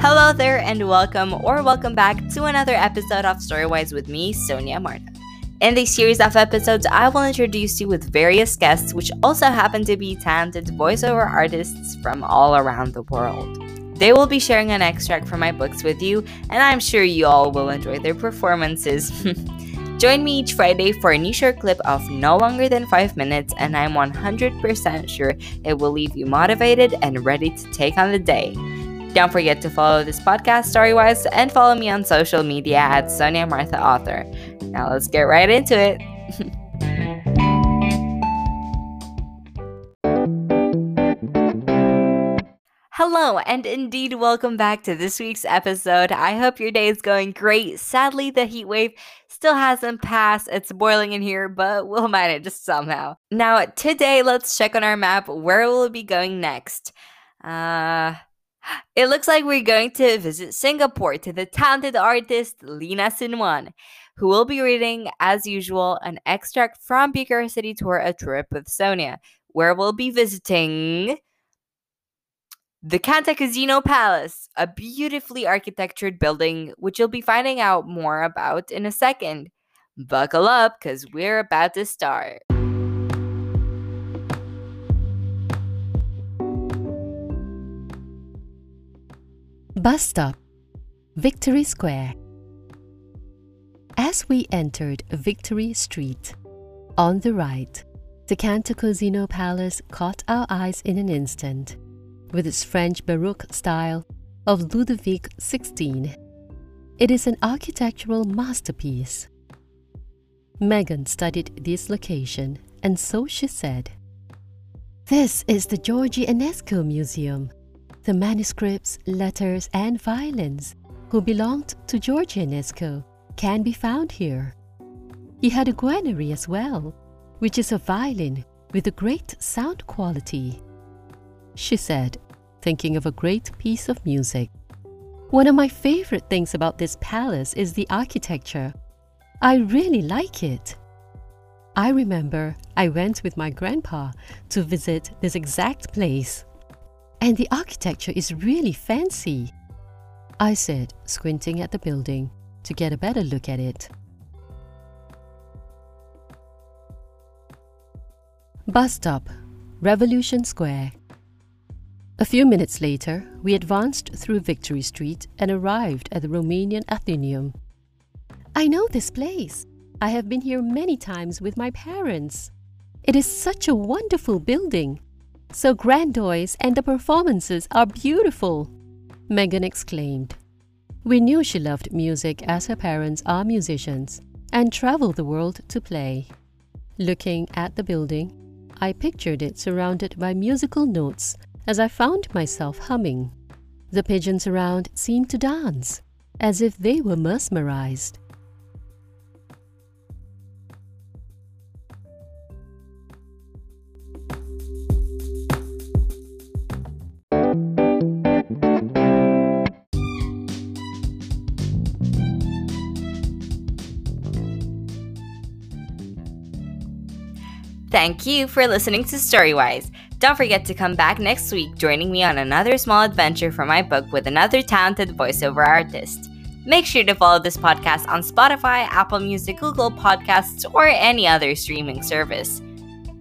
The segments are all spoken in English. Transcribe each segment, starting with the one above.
Hello there, and welcome or welcome back to another episode of Storywise with me, Sonia Marta. In this series of episodes, I will introduce you with various guests, which also happen to be talented voiceover artists from all around the world. They will be sharing an extract from my books with you, and I'm sure you all will enjoy their performances. Join me each Friday for a new short clip of no longer than 5 minutes, and I'm 100% sure it will leave you motivated and ready to take on the day. Don't forget to follow this podcast Storywise and follow me on social media at Sonia Martha Author. Now let's get right into it. Hello, and indeed, welcome back to this week's episode. I hope your day is going great. Sadly, the heat wave still hasn't passed. It's boiling in here, but we'll manage somehow. Now, today, let's check on our map where we'll be going next. Uh, it looks like we're going to visit Singapore to the talented artist Lina Sinwan, who will be reading, as usual, an extract from Bucharest City Tour A Trip with Sonia, where we'll be visiting the Cantacuzino Palace, a beautifully architectured building, which you'll be finding out more about in a second. Buckle up, because we're about to start. Bus stop, Victory Square. As we entered Victory Street, on the right, the Cantacuzino Palace caught our eyes in an instant with its French Baroque style of Ludovic XVI. It is an architectural masterpiece. Megan studied this location, and so she said, This is the Georgi Enescu Museum. The manuscripts, letters, and violins who belonged to Georgi Enescu can be found here. He had a Guarneri as well, which is a violin with a great sound quality she said, thinking of a great piece of music. One of my favorite things about this palace is the architecture. I really like it. I remember I went with my grandpa to visit this exact place. And the architecture is really fancy. I said, squinting at the building to get a better look at it. Bus stop, Revolution Square. A few minutes later, we advanced through Victory Street and arrived at the Romanian Athenaeum. I know this place. I have been here many times with my parents. It is such a wonderful building. So grandiose and the performances are beautiful, Megan exclaimed. We knew she loved music as her parents are musicians and travel the world to play. Looking at the building, I pictured it surrounded by musical notes as I found myself humming. The pigeons around seemed to dance, as if they were mesmerized. Thank you for listening to Storywise. Don't forget to come back next week, joining me on another small adventure from my book with another talented voiceover artist. Make sure to follow this podcast on Spotify, Apple Music, Google Podcasts, or any other streaming service.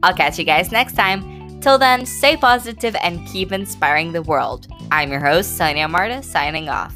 I'll catch you guys next time. Till then, stay positive and keep inspiring the world. I'm your host, Sonia Marta, signing off.